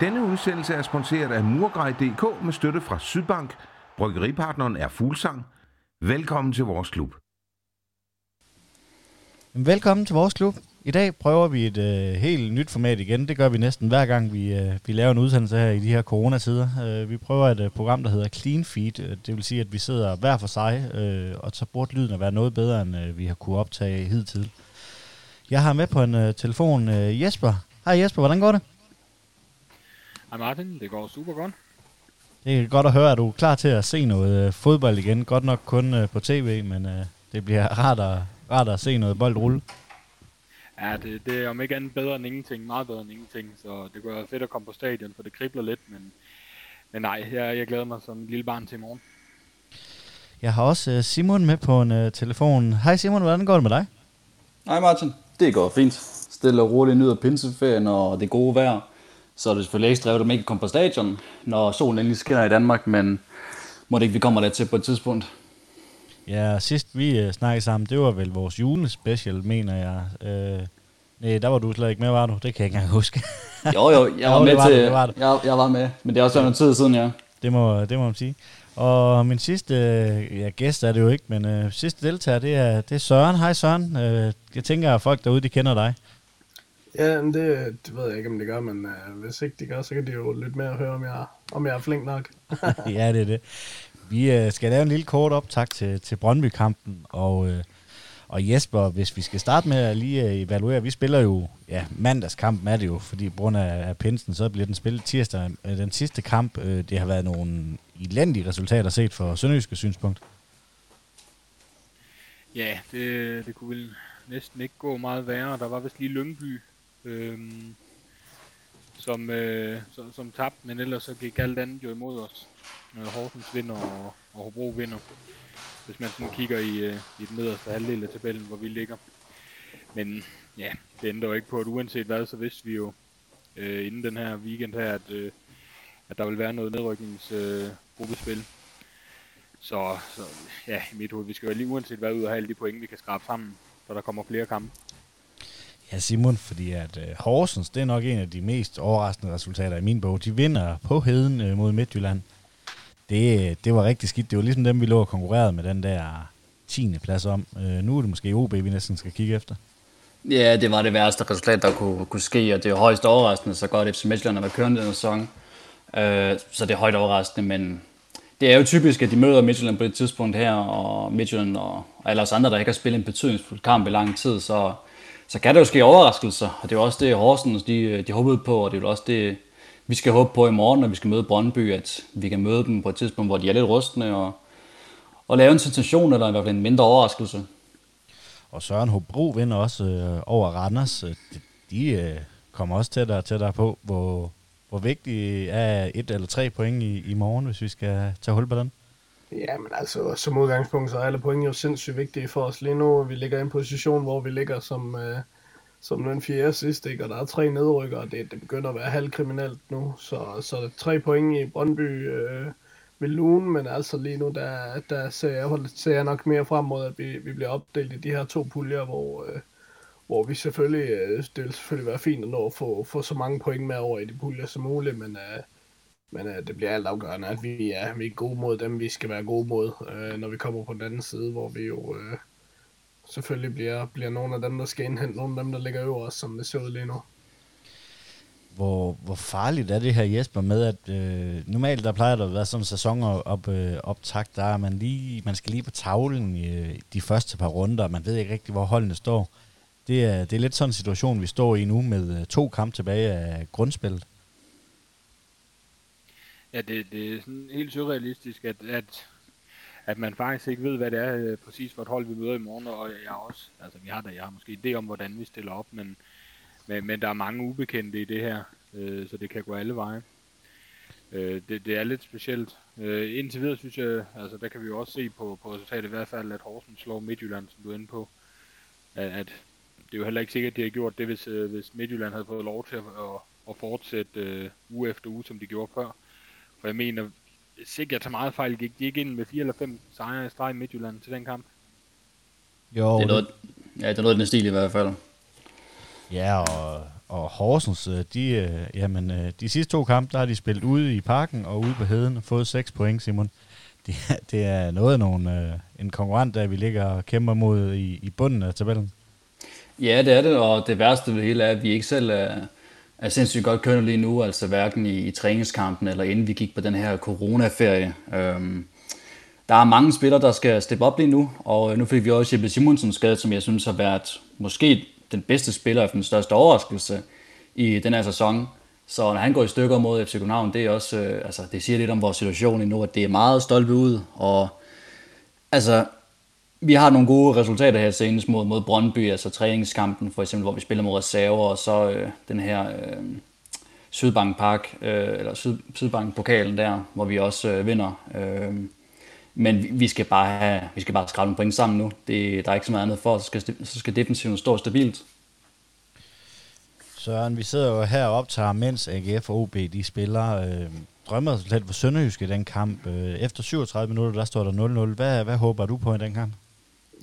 Denne udsendelse er sponsoreret af Murgrej.dk med støtte fra Sydbank. Bryggeripartneren er Fuglsang. Velkommen til vores klub. Velkommen til vores klub. I dag prøver vi et øh, helt nyt format igen. Det gør vi næsten hver gang, vi, øh, vi laver en udsendelse her i de her coronatider. Øh, vi prøver et øh, program, der hedder Clean Feed. Øh, det vil sige, at vi sidder hver for sig, øh, og så burde lyden at være noget bedre, end øh, vi har kunne optage hidtil. Jeg har med på en øh, telefon øh, Jesper. Hej Jesper, hvordan går det? Hej Martin, det går super godt. Det er godt at høre, at du er klar til at se noget øh, fodbold igen. Godt nok kun øh, på tv, men øh, det bliver rart at, rart at se noget bold rulle. Ja, det, det er om ikke andet bedre end ingenting, meget bedre end ingenting, så det kunne være fedt at komme på stadion, for det kribler lidt, men, men nej, jeg, jeg glæder mig som en lille barn til i morgen. Jeg har også Simon med på en øh, telefon. Hej Simon, hvordan går det med dig? Hej Martin, det går fint. Stille og roligt nyder pinseferien og det gode vejr. Så er det selvfølgelig ekstra at man ikke kommer på stadion, når solen endelig skinner i Danmark, men må det ikke, vi kommer lidt til på et tidspunkt. Ja, sidst vi øh, snakkede sammen, det var vel vores julespecial, mener jeg. Øh, nej, der var du slet ikke med, var du? Det kan jeg ikke engang huske. jo, jo, jeg var Jo, med var til, det, det var det. Jeg, jeg var med, men det er også noget tid siden, ja. det, må, det må man sige. Og min sidste øh, ja, gæst er det jo ikke, men øh, sidste deltager, det er, det er Søren. Hej Søren. Øh, jeg tænker, at folk derude, de kender dig. Ja, men det, det ved jeg ikke, om det gør, men øh, hvis ikke de gør, så kan de jo lytte med og høre, om jeg, om jeg er flink nok. ja, det er det. Vi øh, skal lave en lille kort optag til, til Brøndby-kampen, og, øh, og Jesper, hvis vi skal starte med at lige øh, evaluere, vi spiller jo, ja, mandagskampen er det jo, fordi på grund af, af pinsen, så bliver den spillet tirsdag. Øh, Den sidste kamp, øh, det har været nogle elendige resultater set for Sønderjyske synspunkt. Ja, det, det kunne vel næsten ikke gå meget værre. Der var vist lige Lyngby, øh, som, øh, som, som tabte, men ellers så gik alt andet jo imod os. Øh, Horsens vinder og, og Hobro vinder, hvis man sådan kigger i, øh, i den nederste halvdel af tabellen, hvor vi ligger. Men ja, det ændrer jo ikke på, at uanset hvad, så vidste vi jo øh, inden den her weekend her, at, øh, at der vil være noget nedrykningsgruppespil. Øh, gruppespil. så, så ja, i mit hoved, vi skal jo lige uanset hvad ud og have alle de point, vi kan skrabe sammen, så der kommer flere kampe. Ja, Simon, fordi at øh, Horsens, det er nok en af de mest overraskende resultater i min bog. De vinder på heden øh, mod Midtjylland. Det, det var rigtig skidt. Det var ligesom dem, vi lå og konkurrerede med den der 10. plads om. Øh, nu er det måske OB, vi næsten skal kigge efter. Ja, det var det værste resultat, der kunne, kunne ske, og det er højst overraskende, så godt FC Midtjylland har været kørende den sæson. Øh, så det er højt overraskende, men det er jo typisk, at de møder Midtjylland på et tidspunkt her, og Midtjylland og, og alle os andre, der ikke har spillet en betydningsfuld kamp i lang tid, så, så kan der jo ske overraskelser, og det er jo også det, Horsens de, de håbede på, og det er jo også det, vi skal håbe på i morgen, når vi skal møde Brøndby, at vi kan møde dem på et tidspunkt, hvor de er lidt rustne, og, og lave en sensation, eller i hvert fald en mindre overraskelse. Og Søren Hobro vinder også øh, over Randers. Øh, de, de øh, kommer også tættere og tættere på, hvor, hvor vigtigt er et eller tre point i, i morgen, hvis vi skal tage hul på den. Ja, men altså, som udgangspunkt, så er alle point jo sindssygt vigtige for os lige nu. Vi ligger i en position, hvor vi ligger som, øh, som den fjerde sidste, ikke? og der er tre nedrykker, og det, det begynder at være halvkriminelt nu. Så, så tre point i Brøndby øh, ved Lune, men altså lige nu, der, der ser, jeg, ser jeg nok mere frem mod, at vi, vi bliver opdelt i de her to puljer, hvor, øh, hvor vi selvfølgelig, øh, det vil selvfølgelig være fint at nå at få, få så mange point med over i de puljer som muligt, men, øh, men øh, det bliver alt afgørende, at vi er, vi er gode mod dem, vi skal være gode mod, øh, når vi kommer på den anden side, hvor vi jo øh, selvfølgelig bliver, bliver nogle af dem, der skal indhente nogle af dem, der ligger øver os, som det ser ud lige nu. Hvor, hvor farligt er det her, Jesper, med at øh, normalt der plejer der at være sådan en sæson op, øh, optakt, der er man lige, man skal lige på tavlen i øh, de første par runder, man ved ikke rigtig, hvor holdene står. Det er, det er lidt sådan en situation, vi står i nu med øh, to kampe tilbage af grundspillet. Ja, det, det er sådan helt surrealistisk, at, at, at man faktisk ikke ved, hvad det er øh, præcis for et hold, vi møder i morgen, og jeg også, altså vi har da, jeg har måske idé om, hvordan vi stiller op, men, men, men der er mange ubekendte i det her, øh, så det kan gå alle veje. Øh, det, det er lidt specielt. Øh, indtil videre synes jeg, altså der kan vi jo også se på, på resultatet i hvert fald, at Horsens slår Midtjylland, som du er inde på. At, at det er jo heller ikke sikkert, at de har gjort det, hvis, øh, hvis Midtjylland havde fået lov til at, at, at fortsætte øh, uge efter uge, som de gjorde før. For jeg mener, ikke jeg tager meget fejl, gik de ikke ind med fire eller fem sejre i streg i Midtjylland til den kamp? Jo, Det er noget, ja, det er noget den stil i hvert fald. Ja, og, og Horsens, øh, de, øh, jamen, øh, de sidste to kampe, der har de spillet ude i parken og ude på heden og fået 6 point, Simon. Det, det er noget af nogle, en konkurrent, der vi ligger og kæmper mod i, i bunden af tabellen. Ja, det er det, og det værste ved det hele er, at vi ikke selv er, er sindssygt godt kørende lige nu, altså hverken i, i træningskampen eller inden vi gik på den her coronaferie. Øhm, der er mange spillere, der skal steppe op lige nu, og øh, nu fik vi også Jeppe Simonsen skadet, som jeg synes har været måske den bedste spiller og den største overraskelse i den her sæson. Så når han går i stykker mod FC København, det er også, øh, altså, det siger lidt om vores situation endnu, nu, at det er meget stolpe ud, og altså, vi har nogle gode resultater her senest mod, mod Brøndby, altså træningskampen for eksempel, hvor vi spiller mod reserver, og så øh, den her øh, Sydbank Park, øh, eller Syd, Sydbank pokalen der, hvor vi også øh, vinder. Øh, men vi skal bare have, vi skal bare skrabe nogle point sammen nu. Det, der er ikke så meget andet for, så skal, så skal defensiven stå stabilt. Søren, vi sidder jo her og optager, mens AGF og OB de spiller. Øh, drømmeresultat for Sønderjysk i den kamp. Øh, efter 37 minutter, der står der 0-0. Hvad, hvad håber du på i den kamp?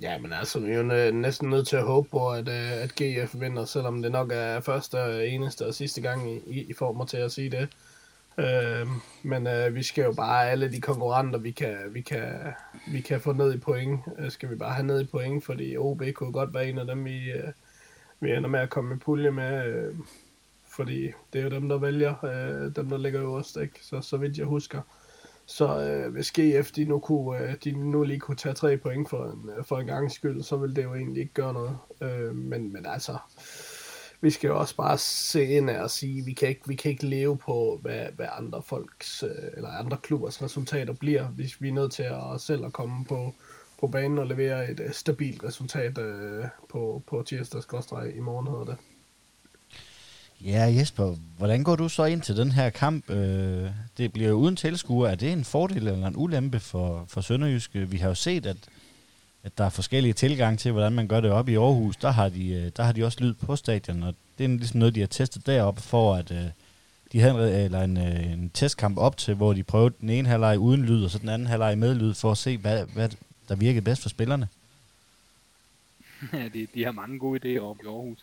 Ja, men altså, vi er jo næsten nødt til at håbe på, at, øh, at GF vinder, selvom det nok er første, eneste og sidste gang, I, I får mig til at sige det. Øh, men øh, vi skal jo bare alle de konkurrenter, vi kan, vi kan, vi kan få ned i point, øh, skal vi bare have ned i point, fordi OB kunne godt være en af dem, vi, øh, vi ender med at komme i pulje med, øh, fordi det er jo dem, der vælger, øh, dem der ligger øverst, ikke? Så, så vidt jeg husker. Så øh, hvis GF de nu, kunne, øh, de nu lige kunne tage tre point for en, øh, for en gang skyld, så ville det jo egentlig ikke gøre noget. Øh, men, men altså, vi skal jo også bare se ind og sige, vi kan ikke, vi kan ikke leve på, hvad, hvad andre folks, øh, eller andre klubbers resultater bliver, hvis vi er nødt til at selv at komme på, på banen og levere et øh, stabilt resultat øh, på, på tirsdag i morgen, hedder det. Ja, Jesper, hvordan går du så ind til den her kamp? Øh, det bliver uden tilskuer. Er det en fordel eller en ulempe for, for Sønderjyske? Vi har jo set, at at der er forskellige tilgange til, hvordan man gør det op i Aarhus. Der har de, øh, der har de også lyd på stadion, og det er ligesom noget, de har testet deroppe for, at øh, de havde en, øh, eller en, øh, en testkamp op til, hvor de prøvede den ene halvleg uden lyd, og så den anden halvleg med lyd, for at se, hvad, hvad der virkede bedst for spillerne. Ja, de, de har mange gode idéer op i Aarhus.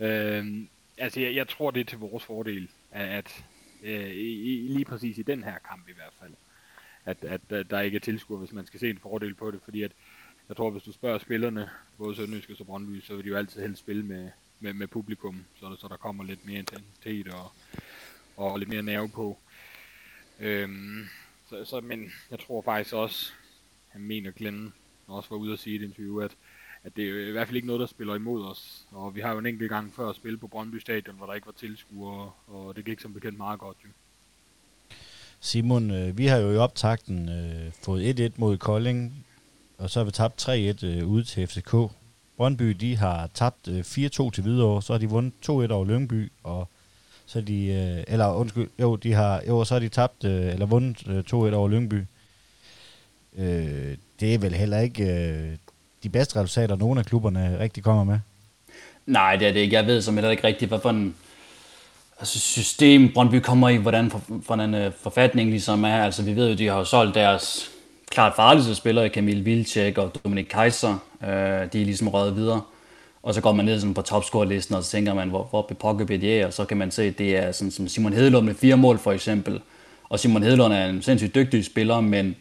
Øhm, altså, jeg, jeg tror, det er til vores fordel, at, at øh, i, lige præcis i den her kamp i hvert fald, at, at, at der ikke er tilskuer, hvis man skal se en fordel på det, fordi at jeg tror, hvis du spørger spillerne, både Sønderjysk og Brøndby, så vil de jo altid helst spille med, med, med publikum, så, så der kommer lidt mere intensitet og, og lidt mere nerve på. Øhm, så, så, men jeg tror faktisk også, han mener Glenn også var ude at sige i et interview, at, at det er i hvert fald ikke noget, der spiller imod os. Og vi har jo en enkelt gang før at spille på Brøndby Stadion, hvor der ikke var tilskuere, og det gik som bekendt meget godt jo. Simon, øh, vi har jo i optakten øh, fået 1-1 mod Kolding og så har vi tabt 3-1 øh, ude til FCK. Brøndby, de har tabt øh, 4-2 til Hvidovre, så har de vundet 2-1 over Lyngby, og så de, øh, eller undskyld, jo, de har, jo, så har de tabt, øh, eller vundet øh, 2-1 over Lyngby. Øh, det er vel heller ikke øh, de bedste resultater, nogle af klubberne rigtig kommer med. Nej, det er det ikke. Jeg ved som heller ikke rigtigt, hvad for en altså system Brøndby kommer i, hvordan, for, hvordan uh, øh, forfatningen ligesom er. Altså vi ved jo, de har jo solgt deres klart farligste spillere, Kamil Vilcek og Dominik Kaiser, øh, de er ligesom røget videre. Og så går man ned sådan på topscore-listen, og så tænker man, hvor, hvor pokker de er, og så kan man se, at det er sådan som Simon Hedelund med fire mål for eksempel. Og Simon Hedelund er en sindssygt dygtig spiller, men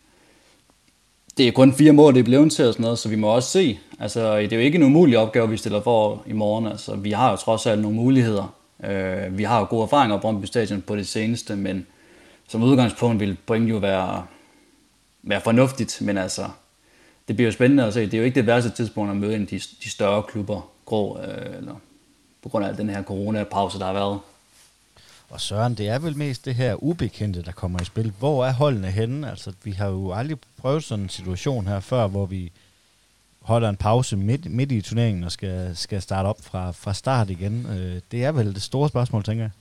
det er kun fire mål, det er blevet til og sådan noget, så vi må også se. Altså, det er jo ikke en umulig opgave, vi stiller for i morgen. Altså, vi har jo trods alt nogle muligheder. Øh, vi har jo gode erfaringer på Brøndby Stadion på det seneste, men som udgangspunkt vil point jo være være fornuftigt, men altså, det bliver jo spændende at se. Det er jo ikke det værste tidspunkt at møde en de, de større klubber, grå, øh, eller, på grund af den her coronapause, der har været. Og Søren, det er vel mest det her ubekendte, der kommer i spil. Hvor er holdene henne? Altså, vi har jo aldrig prøvet sådan en situation her før, hvor vi holder en pause midt, midt i turneringen og skal, skal starte op fra, fra start igen. Øh, det er vel det store spørgsmål, tænker jeg.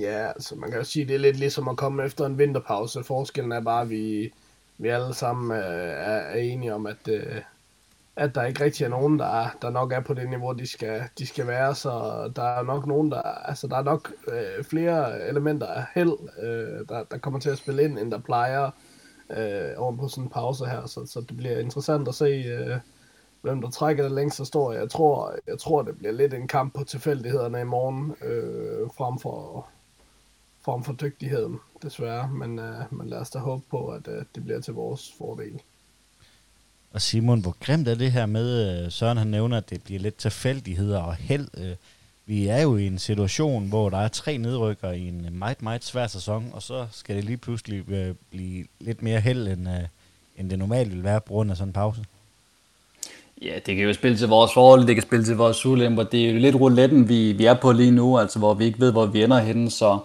Ja, altså man kan jo sige, det er lidt ligesom at komme efter en vinterpause. Forskellen er bare, at vi, vi alle sammen øh, er, er enige om, at, øh, at der ikke rigtig er nogen, der, der nok er på det niveau, de skal, de skal være. Så der er nok nogen, der, altså der er nok øh, flere elementer af held, øh, der, der kommer til at spille ind, end der plejer øh, oven på sådan en pause her. Så, så det bliver interessant at se, øh, hvem der trækker det længst, så står. Jeg tror, jeg tror, det bliver lidt en kamp på tilfældighederne i morgen, øh, frem, for, frem for dygtigheden, desværre. Men, øh, men lad os da håbe på, at øh, det bliver til vores fordel. Og Simon, hvor grimt er det her med, øh, Søren han nævner, at det bliver lidt tilfældigheder og held. Øh. Vi er jo i en situation, hvor der er tre nedrykker i en meget, meget svær sæson, og så skal det lige pludselig øh, blive lidt mere held, end, end det normalt vil være på grund af sådan en pause. Ja, det kan jo spille til vores forhold, det kan spille til vores ulemper. Det er jo lidt rouletten, vi, vi er på lige nu, altså hvor vi ikke ved, hvor vi ender henne, så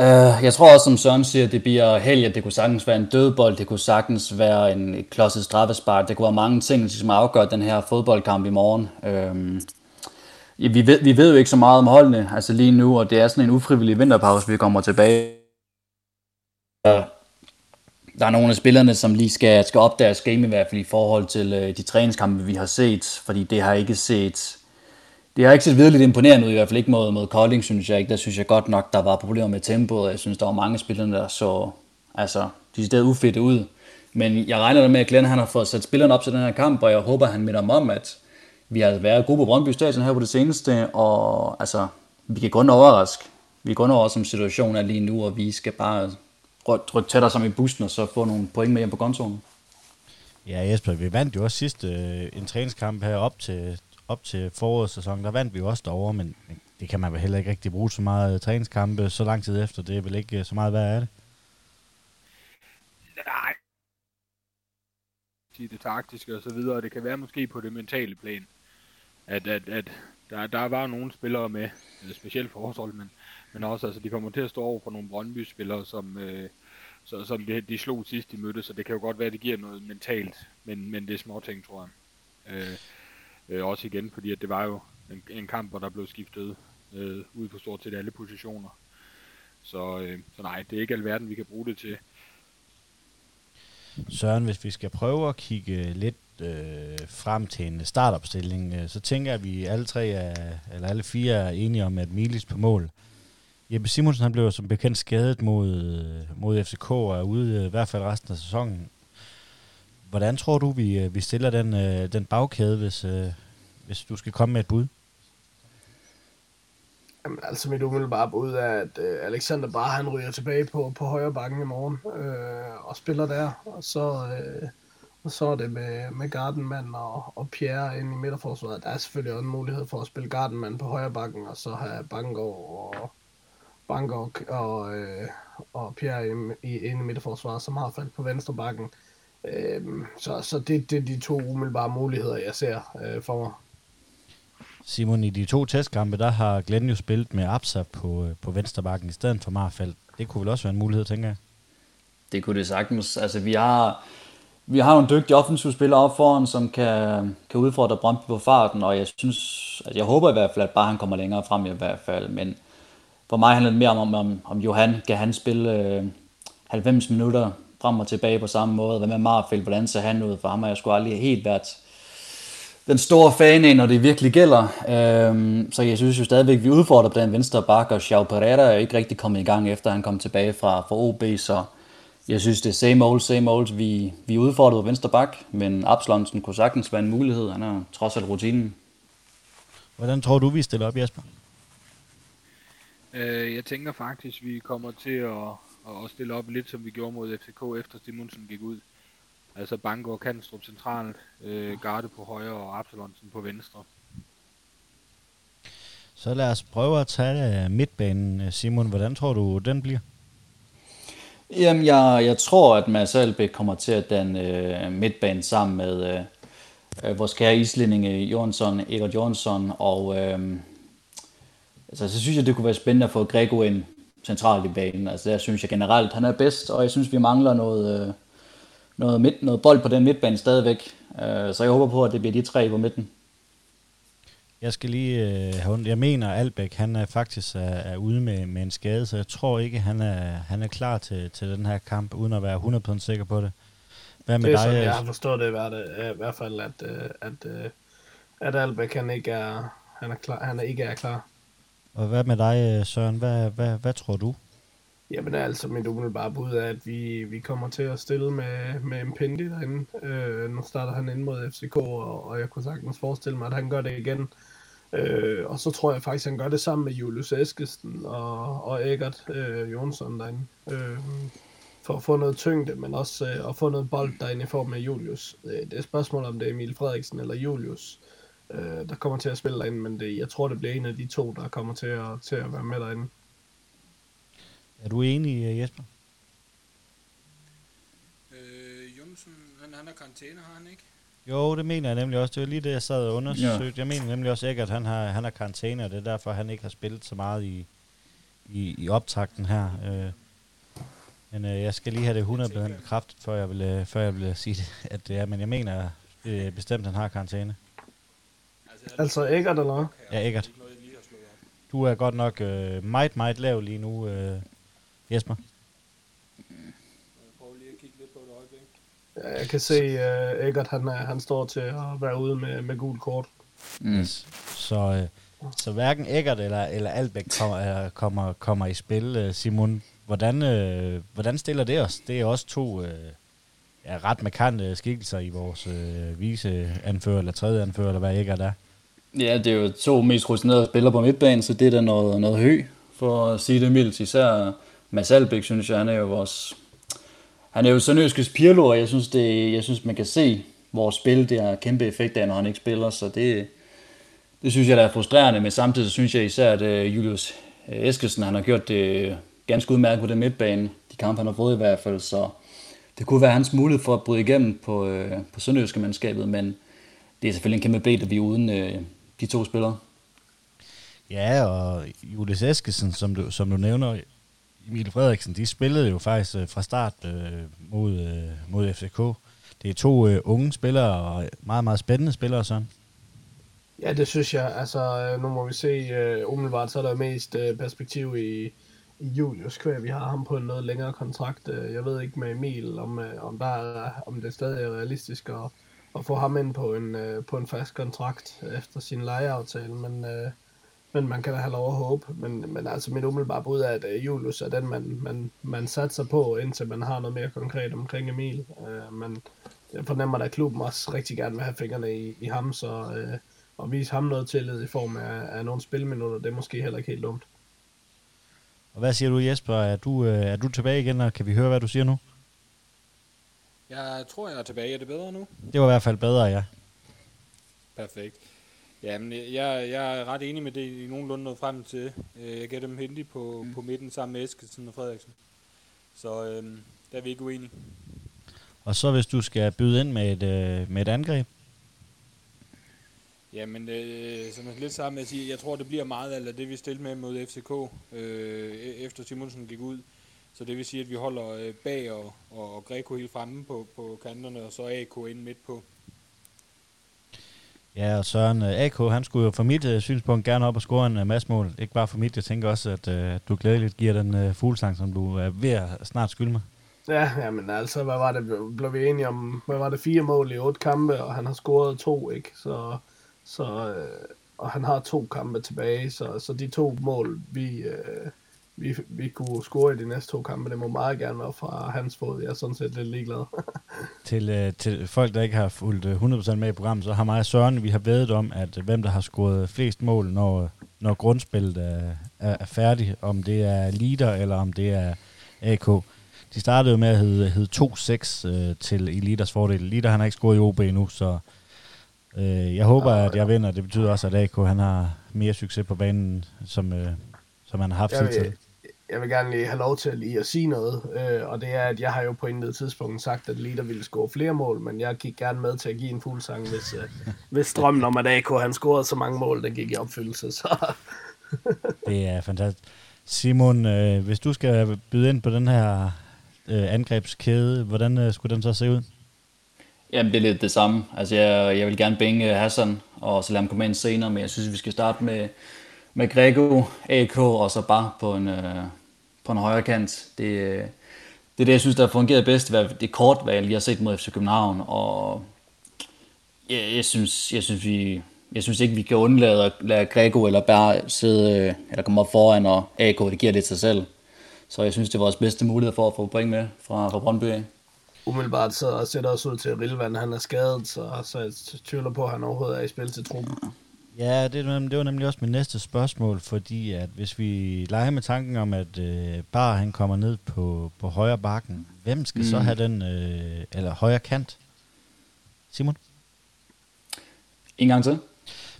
Uh, jeg tror også, som Søren siger, det bliver helg, det kunne sagtens være en dødbold, det kunne sagtens være en klodset straffespark, det kunne være mange ting, som ligesom afgør den her fodboldkamp i morgen. Uh, vi, ved, vi ved jo ikke så meget om holdene altså lige nu, og det er sådan en ufrivillig vinterpause, vi kommer tilbage. Uh, der er nogle af spillerne, som lige skal, skal op deres game i hvert fald i forhold til uh, de træningskampe, vi har set, fordi det har ikke set det har ikke set virkelig imponerende ud, i hvert fald ikke mod, mod Kolding, synes jeg ikke. Der synes jeg godt nok, der var problemer med tempoet. Jeg synes, der var mange spillere, der så altså, de steder ufedte ud. Men jeg regner med, at Glenn han har fået sat spillerne op til den her kamp, og jeg håber, han minder mig om, at vi har været gode på Brøndby Stadion her på det seneste, og altså, vi kan kun overraske. Vi kan kun overraske som situationen er lige nu, og vi skal bare rykke tættere sammen i bussen, og så få nogle point med hjem på kontoren. Ja, Jesper, vi vandt jo også sidste øh, en træningskamp her op til, op til forårssæsonen, der vandt vi jo også derovre, men, men det kan man vel heller ikke rigtig bruge så meget øh, træningskampe så lang tid efter. Det er vel ikke øh, så meget værd af det? Nej. Det taktiske og så videre, det kan være måske på det mentale plan, at, at, at der, der var nogle spillere med, specielt forhold, men, men også, altså, de kommer til at stå over for nogle Brøndby-spillere, som, øh, så, som de, de slog sidst, de mødte, så det kan jo godt være, at det giver noget mentalt, men, men det er små ting, tror jeg. Øh, Øh, også igen, fordi at det var jo en, en kamp, hvor der blev skiftet øh, ud på stort set alle positioner. Så, øh, så nej, det er ikke alverden, vi kan bruge det til. Søren, hvis vi skal prøve at kigge lidt øh, frem til en startopstilling, øh, så tænker jeg, at vi alle tre er, eller alle fire er enige om, at Milis på mål. Jeppe Simonsen han blev som bekendt skadet mod, mod FCK og er ude øh, i hvert fald resten af sæsonen. Hvordan tror du, vi, øh, vi stiller den, øh, den bagkæde, hvis, øh, hvis du skal komme med et bud? Jamen, altså mit umiddelbare bud er, at øh, Alexander bare han ryger tilbage på, på højre bakken i morgen øh, og spiller der. Og så, øh, og så er det med, med Gardenman og, og Pierre inde i midterforsvaret. Der er selvfølgelig også en mulighed for at spille Gardenman på højre bakken, og så have Bangor og, Bangor og, øh, og Pierre inde i, inde i midterforsvaret, som har faldt på venstre bakken. Øh, så så det, det er de to umiddelbare muligheder, jeg ser øh, for mig. Simon, i de to testkampe, der har Glenn jo spillet med Absa på, øh, på venstrebakken i stedet for Marfeldt. Det kunne vel også være en mulighed, tænker jeg? Det kunne det sagtens. Altså, vi har, vi har nogle dygtige offensive spillere op foran, som kan, kan udfordre Brøndby på farten, og jeg synes, altså jeg håber i hvert fald, at bare han kommer længere frem i hvert fald, men for mig handler det mere om, om, om Johan, kan han spille øh, 90 minutter frem og tilbage på samme måde. Hvad med Marfeldt, hvordan ser han ud? For ham har jeg sgu aldrig helt været den store fan af, når det virkelig gælder. Øhm, så jeg synes jo stadigvæk, at vi udfordrer på den venstre bakke, og Xiao Pereira er ikke rigtig kommet i gang, efter han kom tilbage fra, fra OB, så jeg synes, det er same old, same old. Vi, vi udfordrer på venstre bak, men Absalonsen kunne sagtens være en mulighed. Han er trods alt rutinen. Hvordan tror du, vi stiller op, Jesper? Øh, jeg tænker faktisk, vi kommer til at og stille op lidt som vi gjorde mod FCK efter Simonsen gik ud. Altså Bango og Kanstrup centralt, øh, Garde på højre og Absalonsen på venstre. Så lad os prøve at tage øh, midtbanen, Simon. Hvordan tror du, den bliver? Jamen, jeg, jeg tror, at Mads Albeck kommer til at den øh, midtbane sammen med øh, øh vores kære islændinge Jonsson, Egert Jonsson, og øh, altså, så synes jeg, det kunne være spændende at få Grego ind centralt i banen. Altså der synes jeg generelt, han er bedst, og jeg synes, vi mangler noget, øh, noget, midt, noget bold på den midtbane stadigvæk. Øh, så jeg håber på, at det bliver de tre på midten. Jeg skal lige øh, have Jeg mener, at Albæk han er faktisk er, er ude med, med en skade, så jeg tror ikke, han er, han er klar til, til den her kamp, uden at være 100% sikker på det. Hvad med det er dig? Sådan, jeg har forstået det i hvert fald, at, at, at, at Albæk han ikke er, han er, klar, han er ikke er klar. Og hvad med dig, øh, Søren? Hvad, hvad, hvad tror du? Jamen altså, mit umiddelbare bud er, at vi, vi kommer til at stille med, med en Pindi derinde. Øh, nu starter han ind mod FCK, og, og jeg kunne sagtens forestille mig, at han gør det igen. Øh, og så tror jeg faktisk, at han gør det sammen med Julius Eskesen og, og Egert øh, Jonsson derinde. Øh, for at få noget tyngde, men også øh, at få noget bold derinde i form af Julius. Øh, det er et spørgsmål, om det er Emil Frederiksen eller Julius, øh, der kommer til at spille derinde, men det, jeg tror, det bliver en af de to, der kommer til at, til at være med derinde. Er du enig, øh, Jesper? Øh, Jonsson, han, han har karantæne, har han ikke? Jo, det mener jeg nemlig også. Det var lige det, jeg sad og undersøgte. Ja. Jeg mener nemlig også ikke, at han har, han har karantæne, og det er derfor, han ikke har spillet så meget i, i, i optakten her. Øh, men øh, jeg skal lige have det 100% bekræftet, før jeg vil, øh, før jeg vil sige det, at det er. Men jeg mener øh, bestemt, at han har karantæne. Altså Eggert, eller hvad? Ja, Eggert. Du er godt nok øh, meget, meget lav lige nu, øh, Jesper. Ja, jeg kan se, at uh, Eggert han, er, han står til at være ude med, med gul kort. Mm. Så, øh, så hverken Eggert eller, eller Albæk kommer, kommer, kommer i spil. Øh, Simon, hvordan, øh, hvordan stiller det os? Det er også to øh, ja, ret markante skikkelser i vores øh, vise anfører, eller tredje anfører, eller hvad Eggert er. Ja, det er jo to mest rutinerede spillere på midtbanen, så det er da noget, noget hø, for at sige det mildt. Især Mads Albeck, synes jeg, han er jo vores... Han er jo Sønderjyskets Pirlo, og jeg synes, det, jeg synes, man kan se vores spil, det har kæmpe effekt af, når han ikke spiller, så det, det synes jeg, der er frustrerende, men samtidig synes jeg især, at øh, Julius Eskelsen, Eskesen, han har gjort det ganske udmærket på den midtbane, de kampe, han har fået i hvert fald, så det kunne være hans mulighed for at bryde igennem på, øh, på Sønderjyske mandskabet, men det er selvfølgelig en kæmpe blæt, at vi er uden de to spillere. Ja, og Julius Eskesen, som du, som du nævner, Emil Frederiksen, de spillede jo faktisk øh, fra start øh, mod, øh, mod FCK. Det er to øh, unge spillere, og meget, meget spændende spillere, sådan. Ja, det synes jeg. Altså, nu må vi se, uh, umiddelbart så er der mest uh, perspektiv i, i Julius kvæg. Vi har ham på en noget længere kontrakt. Jeg ved ikke med Emil, om, uh, om, der er, om det stadig er realistisk at, at få ham ind på en, øh, på en fast kontrakt efter sin lejeaftale, men, øh, men man kan da have lov at håbe. Men, men altså mit umiddelbare bud er, at øh, Julius er den, man, man, man satser på, indtil man har noget mere konkret omkring Emil. Øh, men jeg fornemmer, at klubben også rigtig gerne vil have fingrene i, i ham, så øh, at vise ham noget tillid i form af, af nogle spilminutter, det er måske heller ikke helt dumt. Og hvad siger du, Jesper? Er du, øh, er du tilbage igen, og kan vi høre, hvad du siger nu? Jeg tror, jeg er tilbage. Er det bedre nu? Det var i hvert fald bedre, ja. Perfekt. Jamen, jeg, jeg er ret enig med det, I nogenlunde noget frem til. Øh, jeg gav dem Hindi på, mm. på midten sammen med Eskilsen og Frederiksen. Så øh, der er vi ikke uenige. Og så hvis du skal byde ind med et, øh, med et angreb? Jamen, øh, som er lidt sammen med at sige, jeg tror, det bliver meget af det, vi stillede med mod FCK, øh, efter Simonsen gik ud. Så det vil sige, at vi holder øh, bag og, og, og Greco helt fremme på, på kanterne, og så AK ind midt på. Ja, og Søren, øh, AK, han skulle jo for mit uh, synspunkt gerne op og score en uh, masse mål. Ikke bare for mit, jeg tænker også, at uh, du glædeligt giver den uh, fuglesang, som du er ved at snart skylde mig. Ja, jamen altså, hvad var det, blev vi enige om, hvad var det, fire mål i otte kampe, og han har scoret to, ikke? Så så, øh, og han har to kampe tilbage, så, så de to mål, vi, øh, vi, vi kunne score i de næste to kampe, det må meget gerne være fra hans fod. Jeg er sådan set lidt ligeglad. til, øh, til folk, der ikke har fulgt 100% med i programmet, så har mig og Søren, vi har vedet om, at hvem der har scoret flest mål, når, når grundspillet er, er, er færdigt, om det er Lider eller om det er AK. De startede jo med at hedde, hedde 2-6 øh, til Eliters fordel. Lider han har ikke scoret i OB endnu, så Øh, jeg håber, at jeg vinder. Det betyder også, at AK han har mere succes på banen, som, øh, som han har haft jeg til. Jeg vil gerne lige have lov til lige at sige noget, øh, og det er, at jeg har jo på intet tidspunkt sagt, at Lider ville score flere mål, men jeg gik gerne med til at give en fuldsang, hvis, øh, hvis drømmen om, at AK han scorede så mange mål, den gik i opfyldelse. Så. det er fantastisk. Simon, øh, hvis du skal byde ind på den her øh, angrebskæde, hvordan øh, skulle den så se ud? Jamen, det er lidt det samme. Altså, jeg, jeg vil gerne bænge Hassan, og så lade ham komme ind senere, men jeg synes, vi skal starte med, med Grego, AK, og så bare på en, øh, på en højre kant. Det, det er det, jeg synes, der har fungeret bedst. Det kortvalg, vi har set mod FC København, og jeg, jeg, synes, jeg, synes, vi, jeg synes ikke, vi kan undlade at lade Grego eller Bær sidde, eller komme op foran, og AK, det giver det sig selv. Så jeg synes, det er vores bedste mulighed for at få point med fra, fra Brøndby af. Umiddelbart så ser det også ud til, at Rilvan han er skadet, så, så jeg tvivler på, at han overhovedet er i spil til truppen. Ja, det, det var nemlig også mit næste spørgsmål, fordi at hvis vi leger med tanken om, at øh, Bar han kommer ned på, på højre bakken, hvem skal mm. så have den, øh, eller højre kant? Simon? En gang til.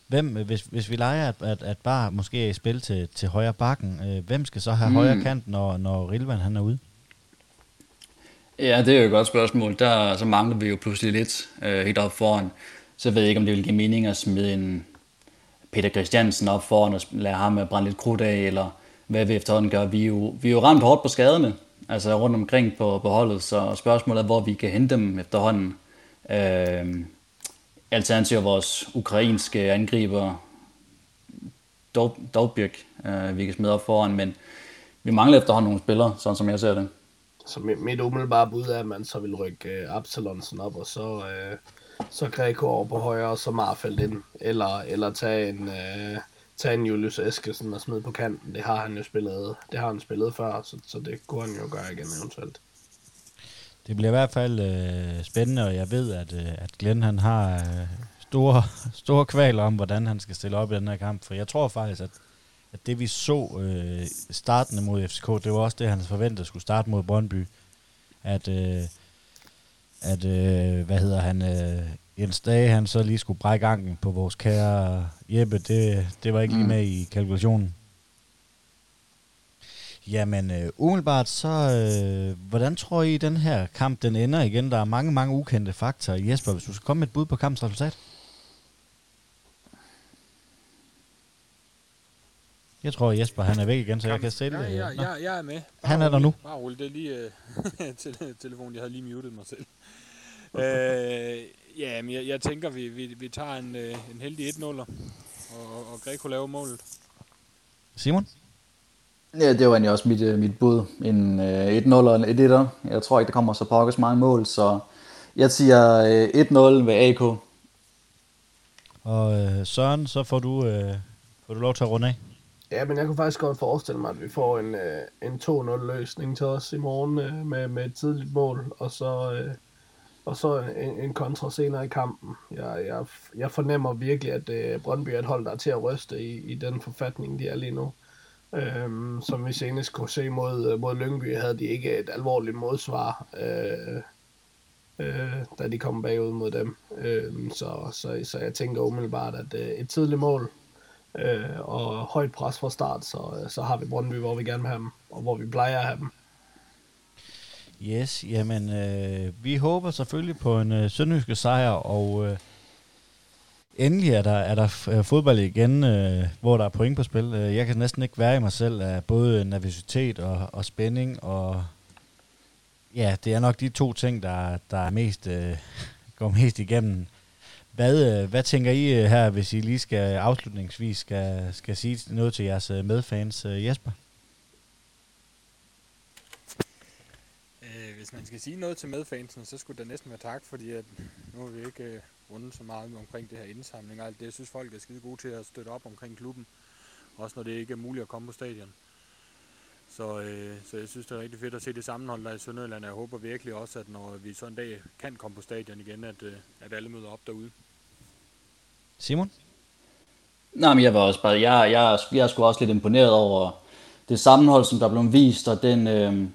Hvem, hvis, hvis vi leger, at, at, at Bar måske er i spil til, til højre bakken, øh, hvem skal så have mm. højre kant, når, når Rilvan han er ude? Ja, det er jo et godt spørgsmål. Der så mangler vi jo pludselig lidt øh, helt op foran. Så ved jeg ikke, om det vil give mening at smide en Peter Christiansen op foran og lade ham brænde lidt krudt af, eller hvad vi efterhånden gør. Vi er jo, vi er jo ramt hårdt på skaderne, altså rundt omkring på, på holdet, så spørgsmålet er, hvor vi kan hente dem efterhånden. Øh, alternativt vores ukrainske angriber, Dovbjerg, øh, vi kan smide op foran, men vi mangler efterhånden nogle spillere, sådan som jeg ser det. Så mit, mit umiddelbare bud er, at man så vil rykke øh, Absalonsen op, og så, øh, så Greco over på højre, og så Marfeldt ind. Eller, eller tage en, øh, tage en Julius Eskesen og smide på kanten. Det har han jo spillet, det har han spillet før, så, så det kunne han jo gøre igen eventuelt. Det bliver i hvert fald øh, spændende, og jeg ved, at, øh, at Glenn han har øh, store, store kvaler om, hvordan han skal stille op i den her kamp. For jeg tror faktisk, at, at det vi så øh, startende mod FCK, det var også det, han forventede skulle starte mod Brøndby. At, øh, at øh, hvad hedder han, øh, Jens Dage, han så lige skulle brække gangen på vores kære Jeppe, det, det var ikke lige mm. med i kalkulationen. Jamen, øh, umiddelbart så, øh, hvordan tror I, den her kamp, den ender igen? Der er mange, mange ukendte faktorer. Jesper, hvis du skal komme med et bud på kampens resultat? Jeg tror, Jesper han er væk igen, så Kamp. jeg kan sætte... Ja, ja, ja, jeg er med. Bare han er der nu. Bare rulle det lige uh, til telefonen. Jeg havde lige muted mig selv. Uh, ja, men jeg, jeg tænker, vi, vi, vi tager en, uh, en heldig 1-0, og, og, og Greco laver målet. Simon? Ja, det var egentlig også mit, mit bud. En uh, 1-0 og en 1 Jeg tror ikke, der kommer så pokkes mange mål, så jeg siger uh, 1-0 ved AK. Og uh, Søren, så får du, uh, får du lov til at runde af. Ja, men jeg kunne faktisk godt forestille mig, at vi får en, øh, en 2-0 løsning til os i morgen øh, med, med et tidligt mål, og så, øh, og så en, en kontra senere i kampen. Jeg, jeg, jeg fornemmer virkelig, at øh, Brøndby er et hold, der er til at ryste i, i den forfatning, de er lige nu. Øhm, som vi senest kunne se mod, øh, mod Lyngby, havde de ikke et alvorligt modsvar, øh, øh, da de kom bagud mod dem. Øh, så, så, så jeg tænker umiddelbart, at øh, et tidligt mål øh, og højt pres fra start, så, så har vi Brøndby, hvor vi gerne vil have dem, og hvor vi plejer at have dem. Yes, jamen øh, vi håber selvfølgelig på en øh, sønderjyske sejr, og øh, endelig er der, er der øh, fodbold igen, øh, hvor der er point på spil. Øh, jeg kan næsten ikke være i mig selv af både nervøsitet og, og spænding, og ja, det er nok de to ting, der, der er mest, øh, går mest igennem hvad, øh, hvad tænker I øh, her, hvis I lige skal afslutningsvis skal, skal sige noget til jeres øh, medfans, Jesper? Hvis man skal sige noget til medfansen, så skulle det næsten være tak, fordi at nu har vi ikke rundet så meget omkring det her indsamling og alt det. Jeg synes, folk er skide gode til at støtte op omkring klubben, også når det ikke er muligt at komme på stadion. Så, øh, så jeg synes, det er rigtig fedt at se det sammenhold, der er i Sønderjylland. Jeg håber virkelig også, at når vi så en dag kan komme på stadion igen, at, øh, at alle møder op derude. Simon? Nej, men jeg var også bare, jeg, jeg, jeg er sgu også lidt imponeret over det sammenhold, som der blev vist, og den, øh,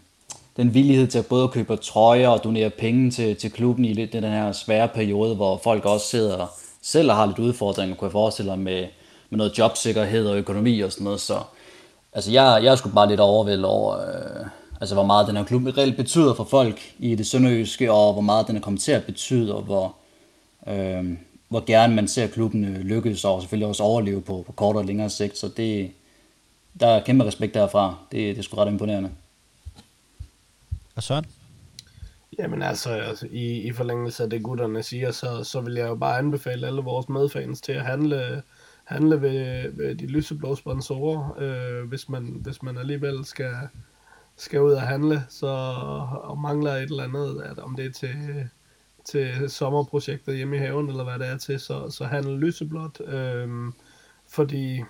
den villighed til at både købe trøjer og donere penge til, til klubben i lidt den her svære periode, hvor folk også sidder selv og har lidt udfordringer, kunne jeg forestille mig, med, med noget jobsikkerhed og økonomi og sådan noget. Så altså, jeg, jeg er sgu bare lidt overvældet over, øh, altså, hvor meget den her klub reelt betyder for folk i det sønderjyske, og hvor meget den er kommet til at betyde, og hvor, øh, hvor gerne man ser klubben øh, lykkes, og selvfølgelig også overleve på, på kortere og længere sigt. Så det, der er kæmpe respekt derfra. Det, det er sgu ret imponerende. Og Søren? Jamen altså, altså i, i forlængelse af det gutterne siger, så, så vil jeg jo bare anbefale alle vores medfans til at handle, handle ved, ved de lyseblå sponsorer, øh, hvis, man, hvis man alligevel skal, skal ud og handle, så og mangler et eller andet, at om det er til til sommerprojektet hjemme i haven, eller hvad det er til, så, så handle lyseblåt. Øh, fordi,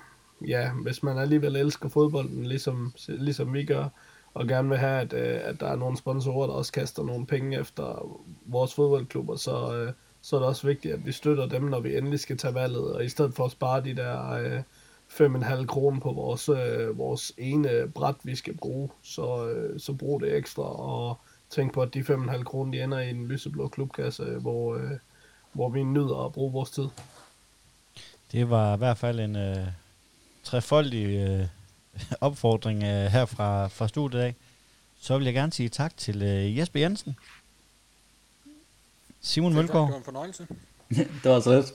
ja, hvis man alligevel elsker fodbolden, ligesom, ligesom vi gør, og gerne vil have, at, øh, at der er nogle sponsorer, der også kaster nogle penge efter vores fodboldklubber, så, øh, så er det også vigtigt, at vi støtter dem, når vi endelig skal tage valget, og i stedet for at spare de der øh, 5,5 kroner på vores, øh, vores ene bræt, vi skal bruge, så, øh, så brug det ekstra, og tænk på, at de 5,5 kroner, de ender i en lyseblå klubkasse, hvor, øh, hvor vi nyder at bruge vores tid. Det var i hvert fald en øh, trefoldig øh, opfordring øh, her fra, fra studiet af. Så vil jeg gerne sige tak til øh, Jesper Jensen. Simon Selv tak, Mølgaard Det var en fornøjelse. det var så lidt.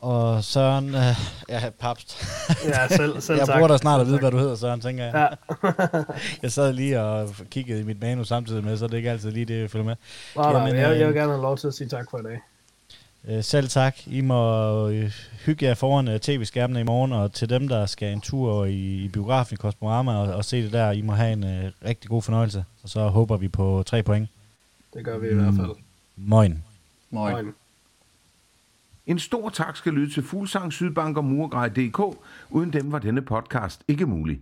og Søren... Øh, ja, papst. Ja, selv, selv jeg tak. burde da snart at vide, hvad du hedder, Søren, tænker jeg. Ja. jeg sad lige og kiggede i mit manus samtidig med, så det er ikke altid lige det, jeg følger med. Nej, nej, Jamen, jeg, jeg øh, vil gerne have lov til at sige tak for i dag. Øh, selv tak. I må øh, hygge jer foran øh, tv-skærmene i morgen, og til dem, der skal en tur i, i biografen i Kosmorama og, og se det der, I må have en øh, rigtig god fornøjelse. Og så håber vi på tre point. Det gør vi i hvert fald. Moin. Moin. Moin. En stor tak skal lyde til Fuglsang, Sydbank og Murgrej.dk. Uden dem var denne podcast ikke mulig.